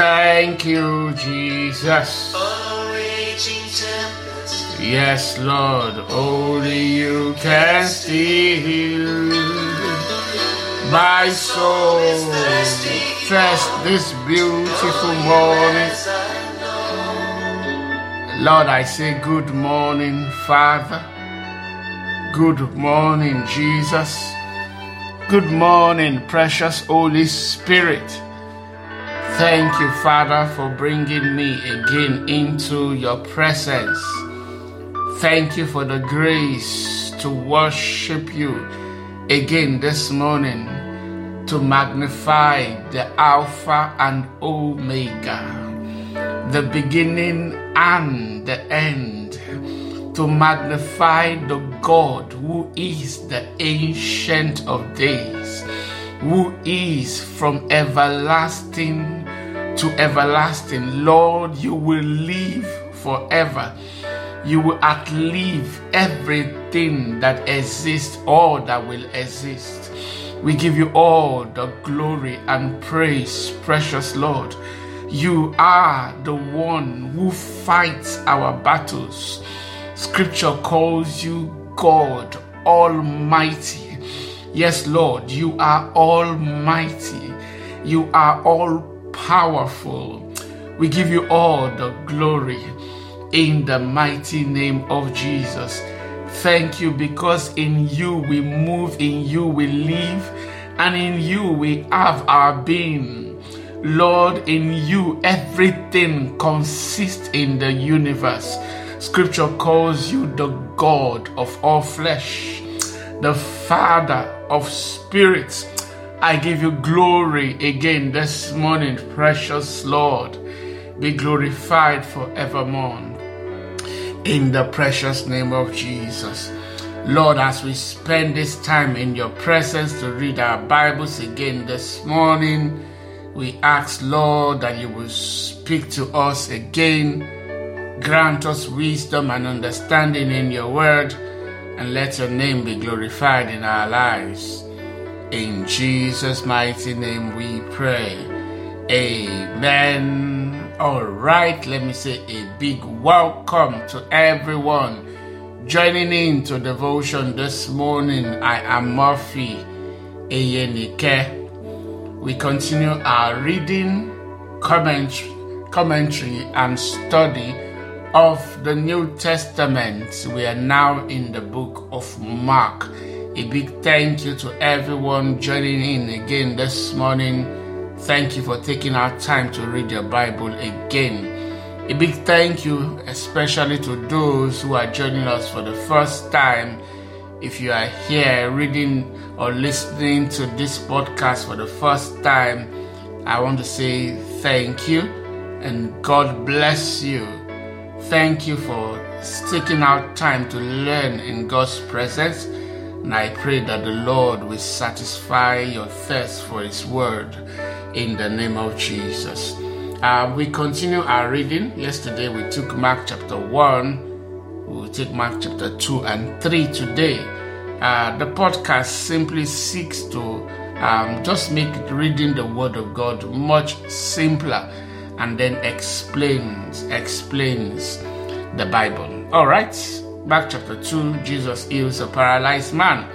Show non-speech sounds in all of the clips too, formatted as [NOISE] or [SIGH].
Thank you, Jesus. Yes, Lord, only you can still my soul thirst this beautiful morning. Lord, I say good morning, Father. Good morning, Jesus. Good morning, precious Holy Spirit. Thank you, Father, for bringing me again into your presence. Thank you for the grace to worship you again this morning, to magnify the Alpha and Omega, the beginning and the end, to magnify the God who is the Ancient of Days, who is from everlasting to everlasting. Lord, you will live forever. You will outlive everything that exists all that will exist. We give you all the glory and praise, precious Lord. You are the one who fights our battles. Scripture calls you God Almighty. Yes, Lord, you are Almighty. You are all powerful. We give you all the glory in the mighty name of Jesus. Thank you because in you we move, in you we live, and in you we have our being. Lord, in you everything consists in the universe. Scripture calls you the God of all flesh, the Father of spirits. I give you glory again this morning, precious Lord. Be glorified forevermore. In the precious name of Jesus. Lord, as we spend this time in your presence to read our Bibles again this morning, we ask, Lord, that you will speak to us again. Grant us wisdom and understanding in your word, and let your name be glorified in our lives. In Jesus' mighty name we pray. Amen. All right, let me say a big welcome to everyone joining in to devotion this morning. I am Murphy Eyenike. We continue our reading, commentary, commentary and study of the New Testament. We are now in the book of Mark. A big thank you to everyone joining in again this morning. Thank you for taking our time to read your Bible again. A big thank you, especially to those who are joining us for the first time. If you are here reading or listening to this podcast for the first time, I want to say thank you and God bless you. Thank you for taking out time to learn in God's presence. And I pray that the Lord will satisfy your thirst for His word in the name of Jesus. Uh, we continue our reading. Yesterday we took Mark chapter 1. We will take Mark chapter 2 and 3 today. Uh, the podcast simply seeks to um, just make reading the Word of God much simpler and then explains explains the Bible. All right, Mark chapter 2, Jesus heals a paralyzed man.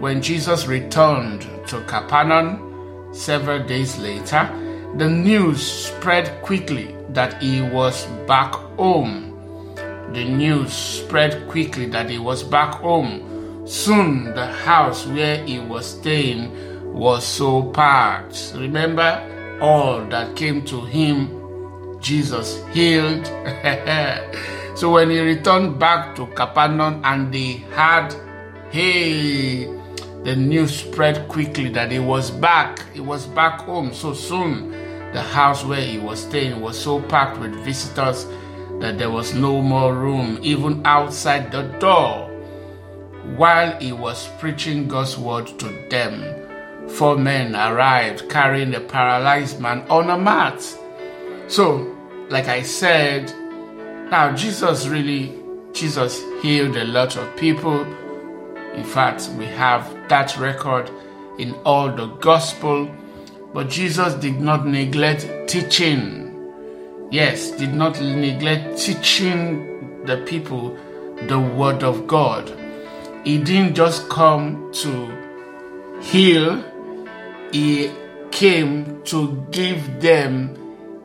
When Jesus returned to Capernaum several days later, the news spread quickly that he was back home. The news spread quickly that he was back home. Soon the house where he was staying was so packed. Remember all that came to him, Jesus healed. [LAUGHS] so when he returned back to Capernaum and they had, hey, the news spread quickly that he was back. He was back home so soon. The house where he was staying was so packed with visitors that there was no more room, even outside the door. While he was preaching God's word to them, four men arrived carrying a paralyzed man on a mat. So, like I said, now Jesus really, Jesus healed a lot of people. In fact, we have that record in all the gospel. But Jesus did not neglect teaching. Yes, did not neglect teaching the people the word of God. He didn't just come to heal, he came to give them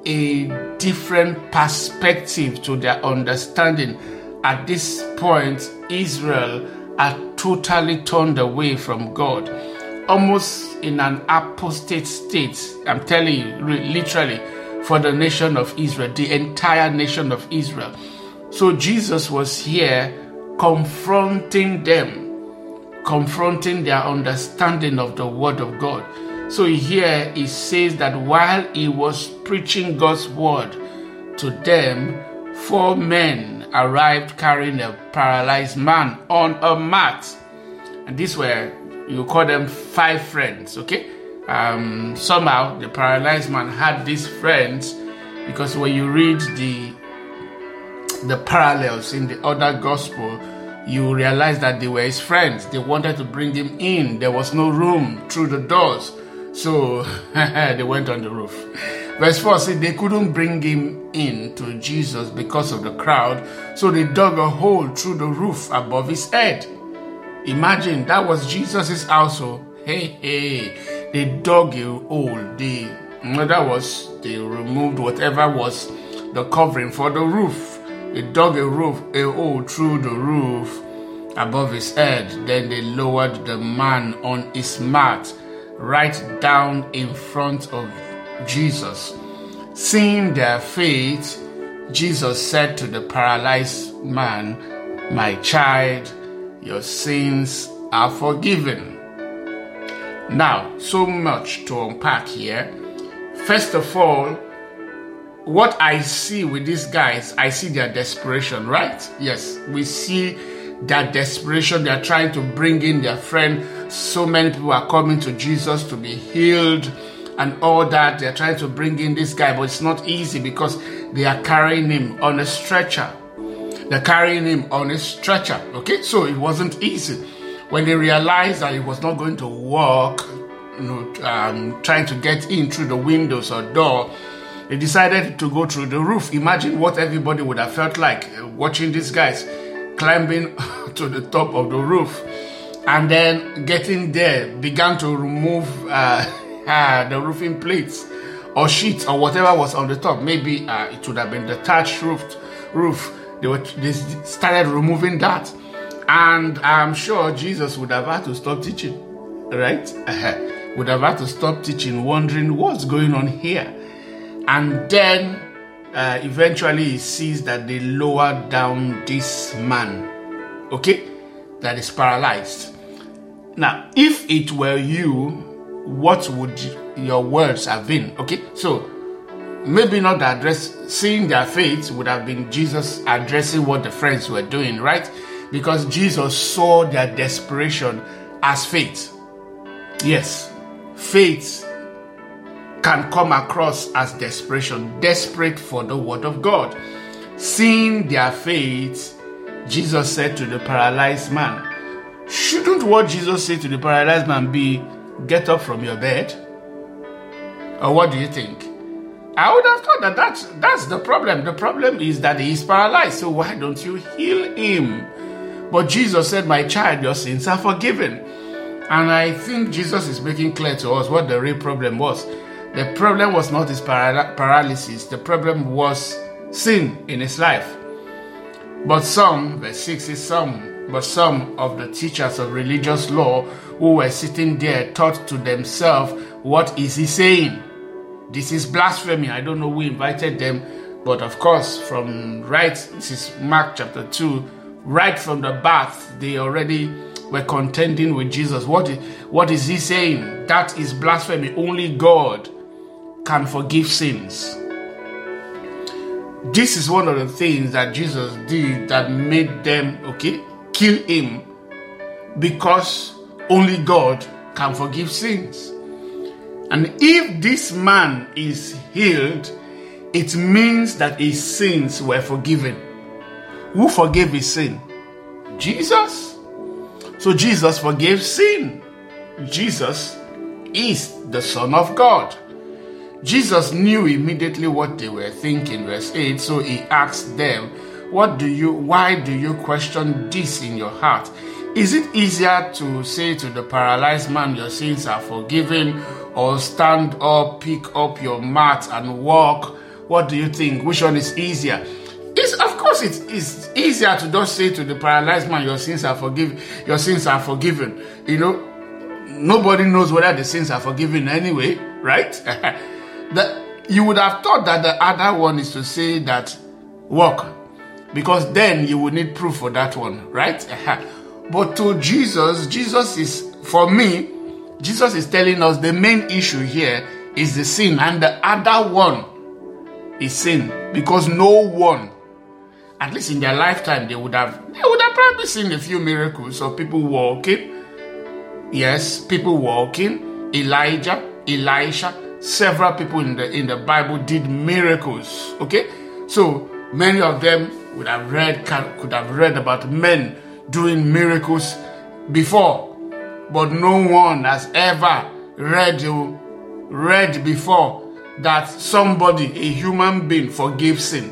a different perspective to their understanding. At this point, Israel had totally turned away from God, almost in an apostate state. I'm telling you, literally, for the nation of Israel, the entire nation of Israel. So Jesus was here confronting them, confronting their understanding of the Word of God. So here he says that while he was preaching God's Word to them, four men arrived carrying a paralyzed man on a mat. And these were, you call them five friends, okay? Um, somehow the paralyzed man had these friends because when you read the the parallels in the other gospel, you realize that they were his friends. They wanted to bring him in. There was no room through the doors. So [LAUGHS] they went on the roof. Verse 4 says they couldn't bring him in to Jesus because of the crowd. So they dug a hole through the roof above his head. Imagine that was Jesus' household. Oh. Hey, hey. They dug a hole. They, mm, that was, they removed whatever was the covering for the roof they dug a roof, a hole through the roof above his head. Then they lowered the man on his mat right down in front of Jesus. Seeing their faith, Jesus said to the paralyzed man, My child, your sins are forgiven. Now, so much to unpack here. First of all, what I see with these guys, I see their desperation, right? Yes, we see that desperation. They are trying to bring in their friend. So many people are coming to Jesus to be healed and all that. They're trying to bring in this guy, but it's not easy because they are carrying him on a stretcher. They're carrying him on a stretcher. Okay, so it wasn't easy. When they realized that it was not going to work, you know, um, trying to get in through the windows or door, they decided to go through the roof. Imagine what everybody would have felt like uh, watching these guys climbing [LAUGHS] to the top of the roof and then getting there began to remove uh, [LAUGHS] uh, the roofing plates or sheets or whatever was on the top. Maybe uh, it would have been the thatched roof. Roof. They, were, they started removing that, and I'm sure Jesus would have had to stop teaching, right? would have had to stop teaching, wondering what's going on here and then uh, eventually he sees that they lower down this man, okay, that is paralyzed. Now, if it were you, what would your words have been? Okay, so maybe not address seeing their faith would have been Jesus addressing what the friends were doing, right? Because Jesus saw their desperation as faith. Yes, faith can come across as desperation, desperate for the word of God. Seeing their faith, Jesus said to the paralyzed man, Shouldn't what Jesus said to the paralyzed man be, Get up from your bed? Or what do you think? I would have thought that that's, that's the problem. The problem is that he is paralyzed, so why don't you heal him? But Jesus said, My child, your sins are forgiven. And I think Jesus is making clear to us what the real problem was. The problem was not his paralysis, the problem was sin in his life. But some, verse 6 is some, but some of the teachers of religious law who were sitting there thought to themselves, What is he saying? This is blasphemy. I don't know who invited them, but of course, from right, this is Mark chapter 2, right from the bath, they already were contending with Jesus. What is, what is he saying? That is blasphemy. Only God can forgive sins. This is one of the things that Jesus did that made them, okay, kill him because only God can forgive sins. And if this man is healed, it means that his sins were forgiven. Who forgave his sin? Jesus. So Jesus forgave sin. Jesus is the Son of God. Jesus knew immediately what they were thinking, verse 8. So he asked them, What do you why do you question this in your heart? Is it easier to say to the paralyzed man, Your sins are forgiven, or stand up, pick up your mat, and walk? What do you think? Which one is easier? It's, of course, it is easier to just say to the paralyzed man, Your sins are forgiven. Your sins are forgiven. You know, nobody knows whether the sins are forgiven anyway, right? [LAUGHS] that you would have thought that the other one is to say that walk, because then you would need proof for that one, right? [LAUGHS] but to Jesus, Jesus is for me, Jesus is telling us the main issue here is the sin, and the other one is sin, because no one at least in their lifetime they would have they would have probably seen a few miracles of people walking. Yes people walking. Elijah elisha several people in the in the bible did miracles okay? So many of them would have read could have read about men doing miracles before but no one has ever read you read before that somebody a human being forgives sin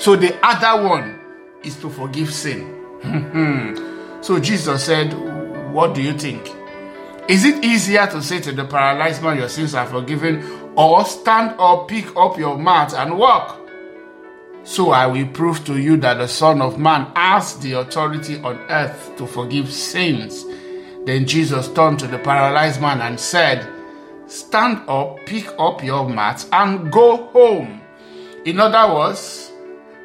so the other one is to forgive sin. [LAUGHS] so Jesus said, What do you think? Is it easier to say to the paralyzed man, Your sins are forgiven, or stand up, pick up your mat, and walk? So I will prove to you that the Son of Man has the authority on earth to forgive sins. Then Jesus turned to the paralyzed man and said, Stand up, pick up your mat, and go home. In other words,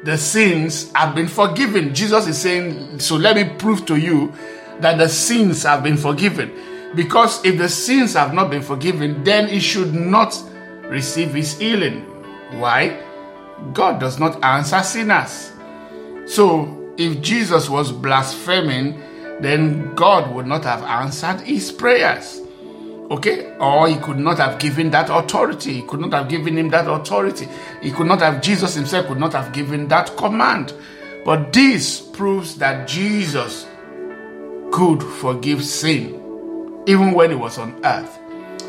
the sins have been forgiven. Jesus is saying, So let me prove to you that the sins have been forgiven. Because if the sins have not been forgiven, then he should not receive his healing. Why? God does not answer sinners. So if Jesus was blaspheming, then God would not have answered his prayers. Okay? Or he could not have given that authority. He could not have given him that authority. He could not have, Jesus himself could not have given that command. But this proves that Jesus could forgive sin even when he was on earth.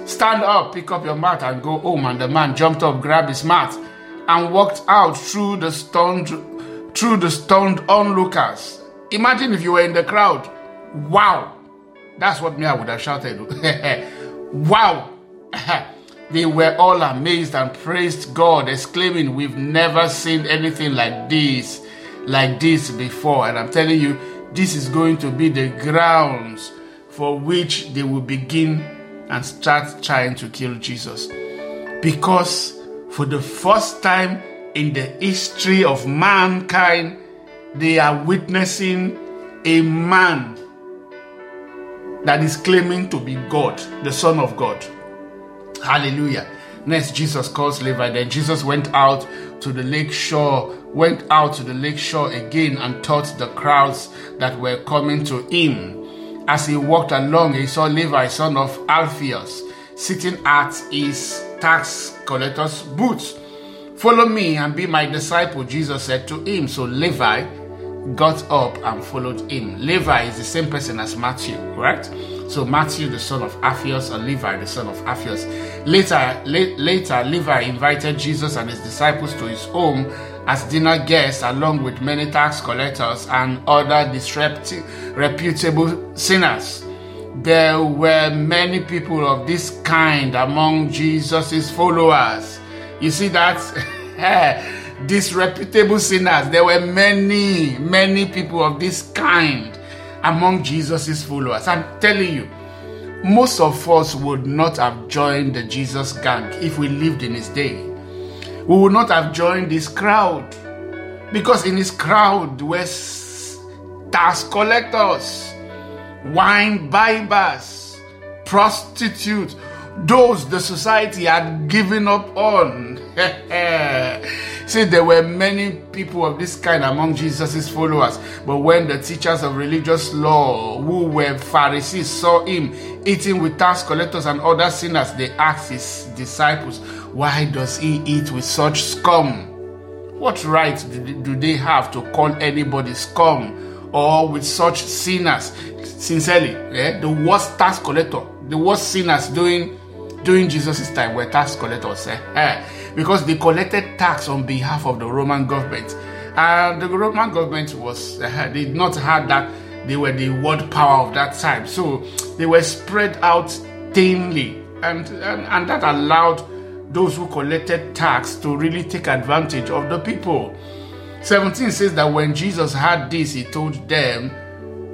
Stand up, pick up your mat, and go home. And the man jumped up, grabbed his mat, and walked out through the stunned, through the stunned onlookers. Imagine if you were in the crowd. Wow, that's what me I would have shouted. [LAUGHS] Wow! [LAUGHS] they were all amazed and praised God, exclaiming, We've never seen anything like this, like this before. And I'm telling you, this is going to be the grounds for which they will begin and start trying to kill Jesus. Because for the first time in the history of mankind, they are witnessing a man that is claiming to be God, the Son of God. Hallelujah. Next, Jesus calls Levi. Then Jesus went out to the lake shore, went out to the lake shore again and taught the crowds that were coming to him. As he walked along, he saw Levi, son of Alphaeus, sitting at his tax collector's booth. Follow me and be my disciple, Jesus said to him. So Levi got up and followed him. Levi is the same person as Matthew, correct? So Matthew, the son of Alphaeus, and Levi, the son of Alphaeus. Later, la- later, Levi invited Jesus and his disciples to his home as dinner guests, along with many tax collectors and other disreputable sinners. There were many people of this kind among Jesus' followers. You see that? [LAUGHS] disreputable sinners. There were many, many people of this kind among Jesus' followers. I'm telling you, most of us would not have joined the Jesus gang if we lived in his day. We would not have joined this crowd because in his crowd were tax collectors, wine bibbers, prostitutes, those the society had given up on. [LAUGHS] See, there were many people of this kind among Jesus' followers. But when the teachers of religious law, who were Pharisees, saw him eating with tax collectors and other sinners, they asked his disciples, Why does he eat with such scum? What right do they have to call anybody scum or with such sinners? Sincerely, eh? the worst tax collector, the worst sinners doing during Jesus' time were tax collectors eh? Eh, because they collected tax on behalf of the Roman government. And the Roman government was uh, did not have that they were the world power of that time. So they were spread out thinly, and, and, and that allowed those who collected tax to really take advantage of the people. 17 says that when Jesus had this, he told them,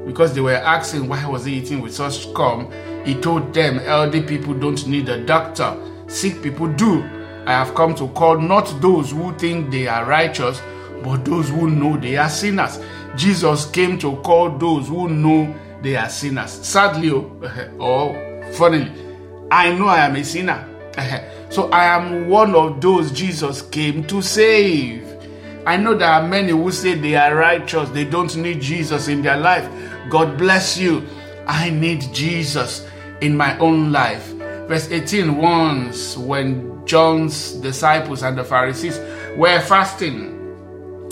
because they were asking why was he eating with such scum, he told them, elderly people don't need a doctor, sick people do. I have come to call not those who think they are righteous, but those who know they are sinners. Jesus came to call those who know they are sinners. Sadly, oh, [LAUGHS] or funnily, I know I am a sinner. [LAUGHS] So I am one of those Jesus came to save. I know there are many who say they are righteous, they don't need Jesus in their life. God bless you. I need Jesus in my own life. Verse 18 once when John's disciples and the Pharisees were fasting,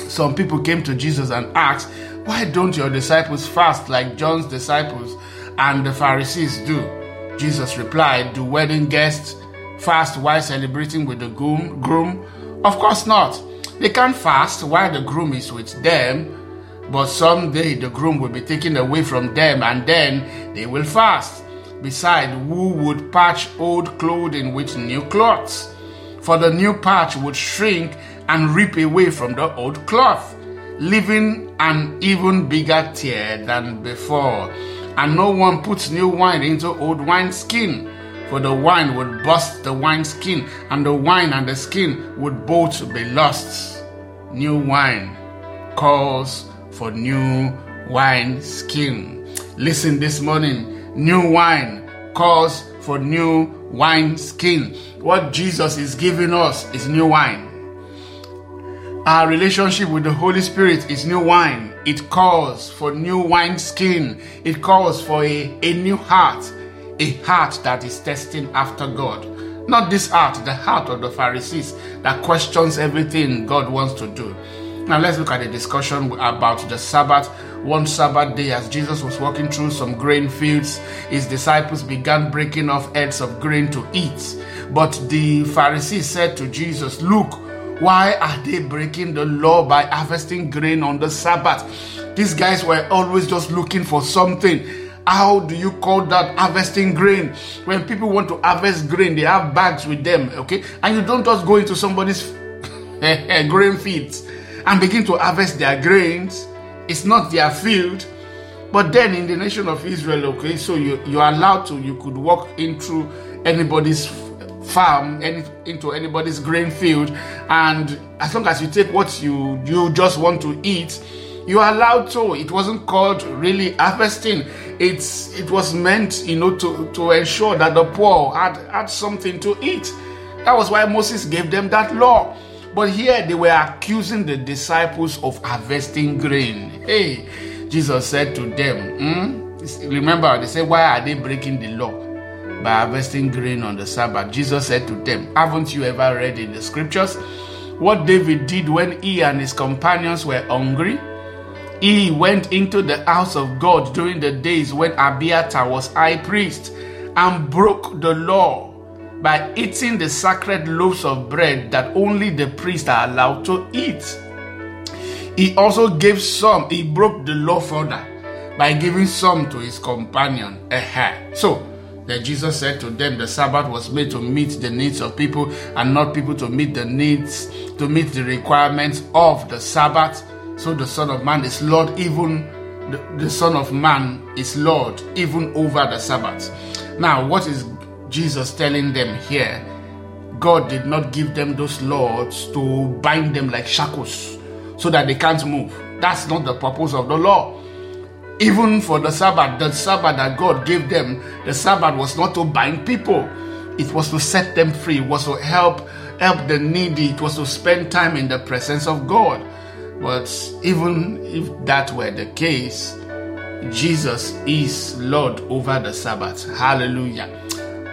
some people came to Jesus and asked, Why don't your disciples fast like John's disciples and the Pharisees do? Jesus replied, Do wedding guests fast while celebrating with the groom? Of course not. They can't fast while the groom is with them, but someday the groom will be taken away from them and then they will fast. Besides, who would patch old clothing with new cloths? For the new patch would shrink and rip away from the old cloth, leaving an even bigger tear than before. And no one puts new wine into old wine skin, for the wine would burst the wine skin, and the wine and the skin would both be lost. New wine calls for new wine skin. Listen this morning, new wine calls for new wine skin. What Jesus is giving us is new wine. Our relationship with the Holy Spirit is new wine. It calls for new wine skin. It calls for a, a new heart, a heart that is testing after God. Not this heart, the heart of the Pharisees that questions everything God wants to do. Now let's look at the discussion about the Sabbath. One Sabbath day, as Jesus was walking through some grain fields, his disciples began breaking off heads of grain to eat. But the Pharisees said to Jesus, Look, why are they breaking the law by harvesting grain on the Sabbath? These guys were always just looking for something. How do you call that harvesting grain? When people want to harvest grain, they have bags with them, okay? And you don't just go into somebody's [LAUGHS] grain fields and begin to harvest their grains. It's not their field. But then in the nation of Israel, okay, so you, you're allowed to, you could walk into anybody's farm any, into anybody's grain field. And as long as you take what you you just want to eat you are allowed to. It wasn't called really harvesting. It's it was meant you know to to ensure that the poor had had something to eat. That was why moses gave them that law but here they were accusing the disciples of harvesting grain hey jesus said to them hmm? remember they said why are they breaking the law by harvesting grain on the Sabbath. Jesus said to them, Haven't you ever read in the scriptures what David did when he and his companions were hungry? He went into the house of God during the days when Abiathar was high priest and broke the law by eating the sacred loaves of bread that only the priests are allowed to eat. He also gave some, he broke the law further by giving some to his companion. So, then Jesus said to them, The Sabbath was made to meet the needs of people and not people to meet the needs, to meet the requirements of the Sabbath. So the Son of Man is Lord, even the, the Son of Man is Lord, even over the Sabbath. Now, what is Jesus telling them here? God did not give them those laws to bind them like shackles so that they can't move. That's not the purpose of the law even for the Sabbath, the Sabbath that God gave them, the Sabbath was not to bind people. It was to set them free. It was to help help the needy. It was to spend time in the presence of God. But even if that were the case, Jesus is Lord over the Sabbath. Hallelujah.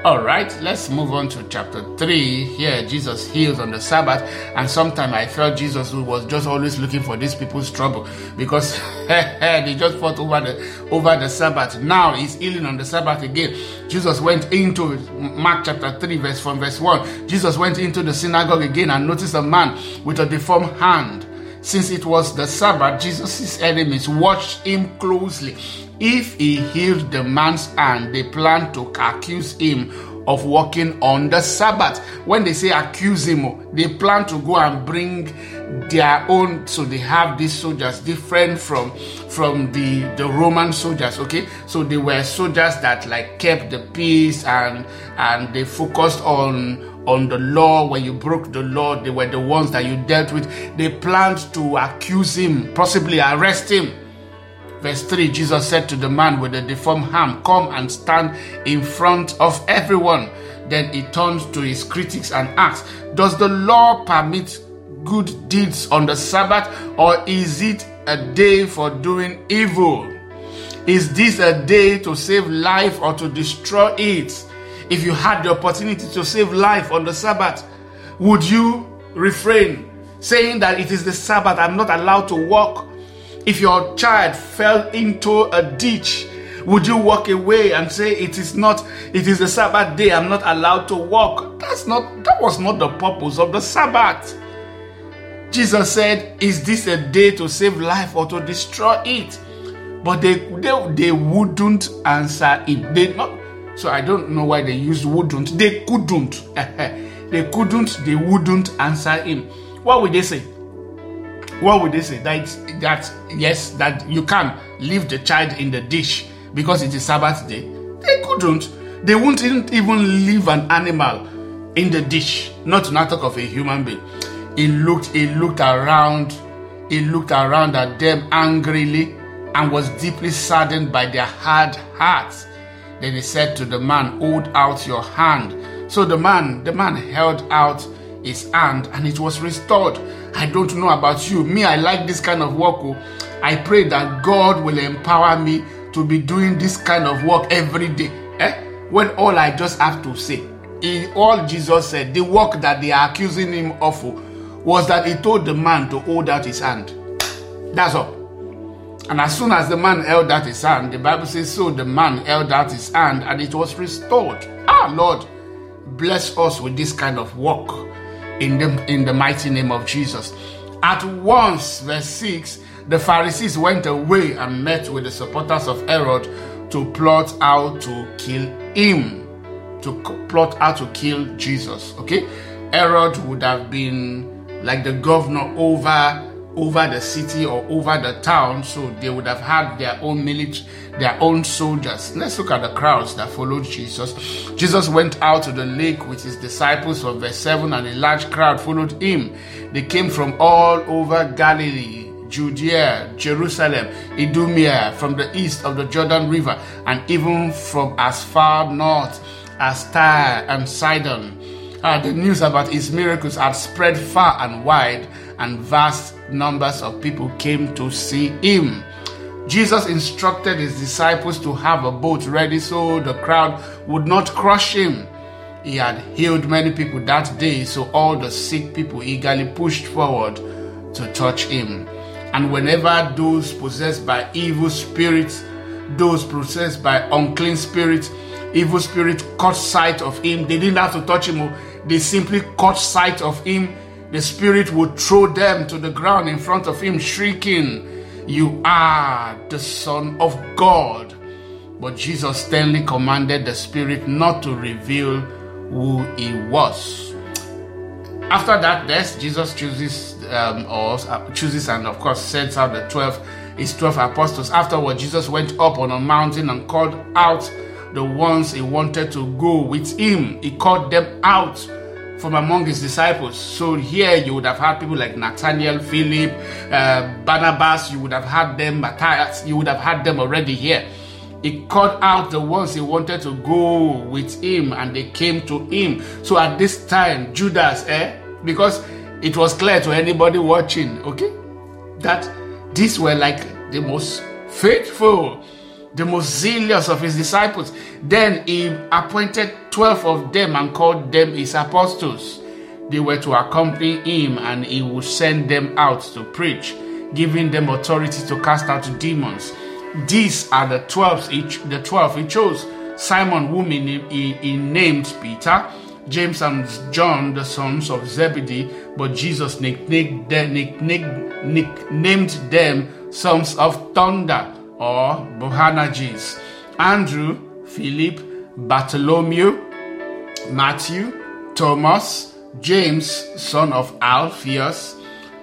All right, let's move on to chapter 3. Here, Jesus heals on the Sabbath, and sometimes I felt Jesus was just always looking for these people's trouble because [LAUGHS] they just fought over the over the Sabbath. Now he's healing on the Sabbath again. Jesus went into Mark chapter 3, verse from verse 1. Jesus went into the synagogue again and noticed a man with a deformed hand. Since it was the Sabbath, Jesus' enemies watched him closely if he healed the man's hand, they plan to accuse him of working on the Sabbath. When they say accuse him, they plan to go and bring their own. So they have these soldiers different from from the the Roman soldiers. Okay, so they were soldiers that like kept the peace and and they focused on on the law. When you broke the law, they were the ones that you dealt with. They planned to accuse him, possibly arrest him. Verse 3 Jesus said to the man with the deformed hand, Come and stand in front of everyone. Then he turned to his critics and asked, Does the law permit good deeds on the Sabbath, or is it a day for doing evil? Is this a day to save life or to destroy it? If you had the opportunity to save life on the Sabbath, would you refrain saying that it is the Sabbath, I'm not allowed to walk? If your child fell into a ditch, would you walk away and say it is not it is the sabbath day i'm not allowed to walk that's not that was not the purpose of the sabbath. Jesus said is this a day to save life or to destroy it? But they they, they wouldn't answer it. They not so i don't know why they used wouldn't. They couldn't. [LAUGHS] They couldn't they wouldn't answer him. What would they say what would they say? That that yes, that you can leave the child in the dish because it is Sabbath day. They couldn't. They wouldn't even leave an animal in the dish. Not to not talk of a human being. He looked. He looked around. He looked around at them angrily and was deeply saddened by their hard hearts. Then he said to the man, "Hold out your hand." So the man, the man held out his hand and it was restored. I don't know about you. Me, I like this kind of work. Oh. I pray that God will empower me to be doing this kind of work every day. Eh? When all I just have to say, in all Jesus said, the work that they are accusing him of oh, was that he told the man to hold out his hand. That's all. And as soon as the man held out his hand, the Bible says, so the man held out his hand and it was restored. Ah, Lord, bless us with this kind of work in the, in the mighty name of Jesus. At once, verse 6, the Pharisees went away and met with the supporters of Herod to plot how to kill him. To plot how to kill Jesus. Okay? Herod would have been like the governor over over the city or over the town, so they would have had their own military, their own soldiers. Let's look at the crowds that followed Jesus. Jesus went out to the lake with his disciples from verse 7, and a large crowd followed him. They came from all over Galilee, Judea, Jerusalem, Idumea, from the east of the Jordan River, and even from as far north as Tyre and Sidon. Uh, the news about his miracles had spread far and wide, and vast numbers of people came to see him. Jesus instructed his disciples to have a boat ready so the crowd would not crush him. He had healed many people that day, so all the sick people eagerly pushed forward to touch him. And whenever those possessed by evil spirits, those possessed by unclean spirits, evil spirit caught sight of him, they didn't have to touch him, oh, they simply caught sight of him the Spirit would throw them to the ground in front of him, shrieking, You are the Son of God. But Jesus sternly commanded the Spirit not to reveal who he was. After that, death, Jesus chooses um, uh, chooses and of course sends out the twelve his twelve apostles. Afterward, Jesus went up on a mountain and called out the ones he wanted to go with him. He called them out from among his disciples. So here you would have had people like Nathaniel, Philip, uh, Barnabas, you would have had them, Matthias, you would have had them already here. He called out the ones he wanted to go with him and they came to him. So at this time, Judas, eh, because it was clear to anybody watching, okay, that these were like the most faithful, the most zealous of his disciples. Then he appointed 12 of them and called them his apostles. They were to accompany him, and he would send them out to preach, giving them authority to cast out demons. These are the 12 he, the 12 he chose. Simon, whom he, he, he named Peter, James and John, the sons of Zebedee, but Jesus nicknamed them, nicknamed, them sons of thunder or Boanerges. Andrew, Philip, Bartholomew, Matthew, Thomas, James, son of Alphaeus,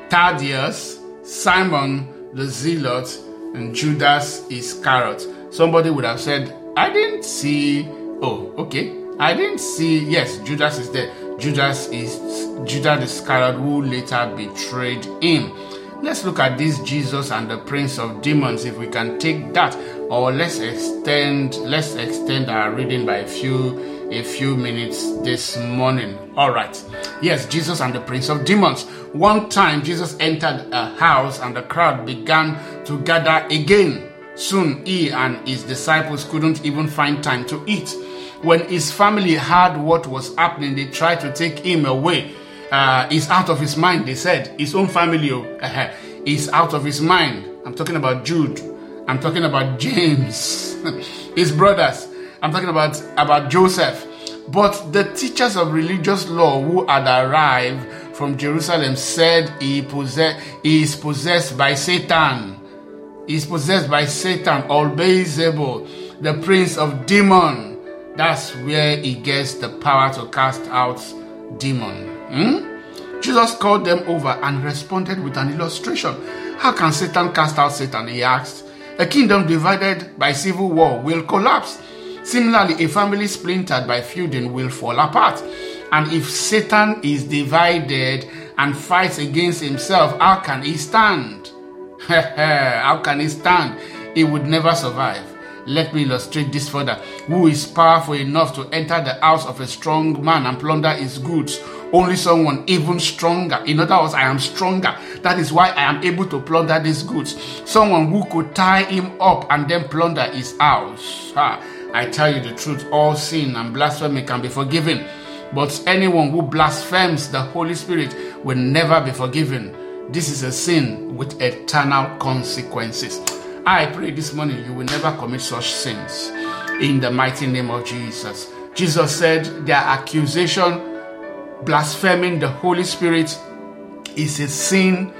Thaddeus, Simon the Zealot, and Judas Iscariot. Somebody would have said, I didn't see. Oh, okay. I didn't see. Yes, Judas is there. Judas is Judas Iscariot who later betrayed him. Let's look at this Jesus and the Prince of Demons if we can take that, or let's extend let's extend our reading by a few a few minutes this morning. All right. Yes, Jesus and the Prince of Demons. One time Jesus entered a house and the crowd began to gather again. Soon he and his disciples couldn't even find time to eat. When his family heard what was happening, they tried to take him away. Uh, he's out of his mind, they said. His own family uh, is out of his mind. I'm talking about Jude. I'm talking about [LAUGHS] James, his brothers. I'm talking about, about Joseph. But the teachers of religious law who had arrived from Jerusalem said he, possess, he is possessed by Satan. He is possessed by Satan or Beelzebul, the prince of demon. That's where he gets the power to cast out demon. Hmm? Jesus called them over and responded with an illustration. How can Satan cast out Satan? He asked. A kingdom divided by civil war will collapse. Similarly, a family splintered by feuding will fall apart. And if Satan is divided and fights against himself, how can he stand? [LAUGHS] how can he stand? He would never survive. Let me illustrate this further. Who is powerful enough to enter the house of a strong man and plunder his goods? Only someone even stronger. In other words, I am stronger. That is why I am able to plunder these goods. Someone who could tie him up and then plunder his house. I tell you the truth, all sin and blasphemy can be forgiven. But anyone who blasphemes the Holy Spirit will never be forgiven. This is a sin with eternal consequences. I pray this morning you will never commit such sins in the mighty name of Jesus. Jesus said their accusation, blaspheming the Holy Spirit, is a sin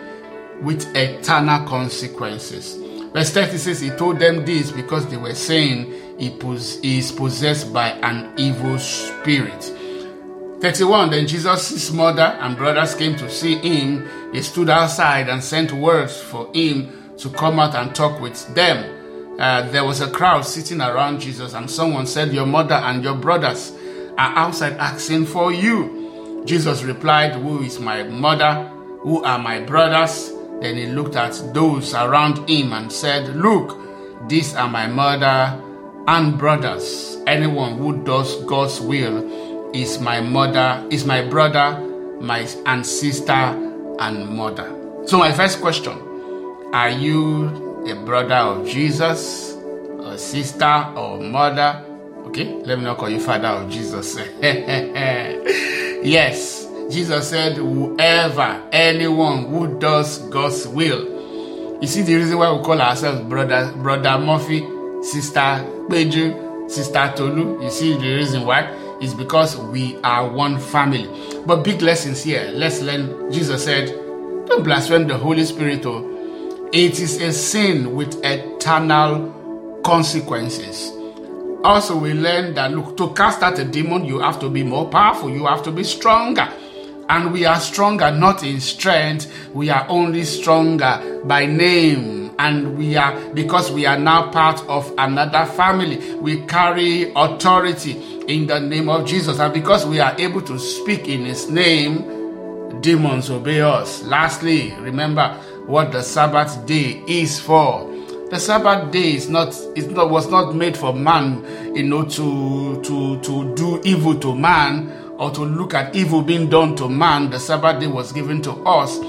with eternal consequences. Verse 30 says, He told them this because they were saying he, pos- he is possessed by an evil spirit. 31 Then Jesus' mother and brothers came to see him. They stood outside and sent words for him to come out and talk with them. Uh, there was a crowd sitting around Jesus, and someone said, Your mother and your brothers are outside asking for you. Jesus replied, Who is my mother? Who are my brothers? Then he looked at those around him and said, Look, these are my mother and brothers. Anyone who does God's will is my mother, is my brother, my and sister and mother. So my first question, are you a brother of Jesus, a sister or mother? Okay, let me not call you father of Jesus. [LAUGHS] yes, Jesus said, whoever, anyone who does God's will. You see the reason why we call ourselves brother, brother Murphy, sister Peju, sister Tolu. You see the reason why? Is because we are one family. But big lessons here. Let's learn. Jesus said, don't blaspheme the Holy Spirit. Oh. It is a sin with eternal consequences. Also, we learn that look, to cast out a demon, you have to be more powerful, you have to be stronger. And we are stronger not in strength, we are only stronger by name. And we are, because we are now part of another family, we carry authority in the name of Jesus. And because we are able to speak in His name, demons obey us. Lastly, remember what the Sabbath day is for. The Sabbath day is not, it not was not made for man, you know, to to to do evil to man or to look at evil being done to man. The Sabbath day was given to us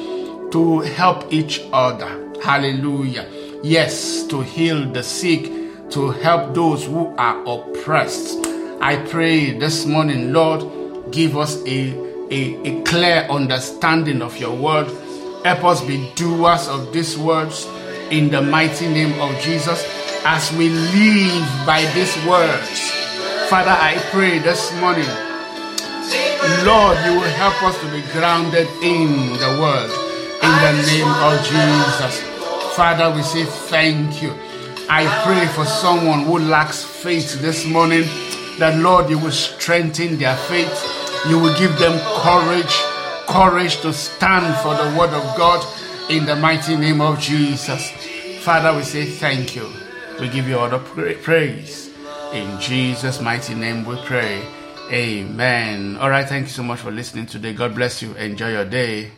to help each other. Hallelujah. Yes, to heal the sick, to help those who are oppressed. I pray this morning, Lord, give us a, a, a clear understanding of your word. Help us be doers of these words in the mighty name of Jesus as we live by these words. Father, I pray this morning, Lord, you will help us to be grounded in the word in the name of Jesus. Father, we say thank you. I pray for someone who lacks faith this morning that, Lord, you will strengthen their faith. You will give them courage, courage to stand for the word of God in the mighty name of Jesus. Father, we say thank you. We give you all the praise. In Jesus' mighty name we pray. Amen. All right, thank you so much for listening today. God bless you. Enjoy your day.